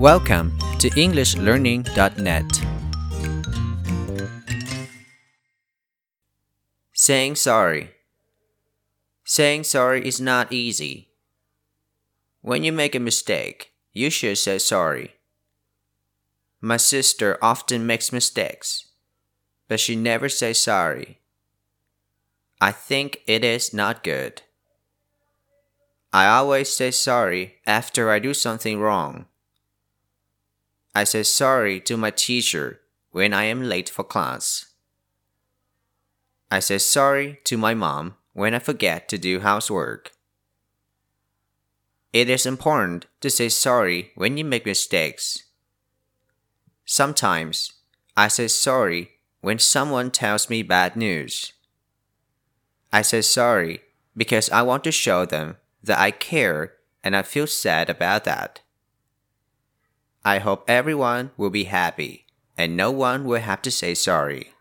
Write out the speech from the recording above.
Welcome to EnglishLearning.net. Saying sorry. Saying sorry is not easy. When you make a mistake, you should say sorry. My sister often makes mistakes, but she never says sorry. I think it is not good. I always say sorry after I do something wrong. I say sorry to my teacher when I am late for class. I say sorry to my mom when I forget to do housework. It is important to say sorry when you make mistakes. Sometimes I say sorry when someone tells me bad news. I say sorry because I want to show them that I care and I feel sad about that. I hope everyone will be happy and no one will have to say sorry.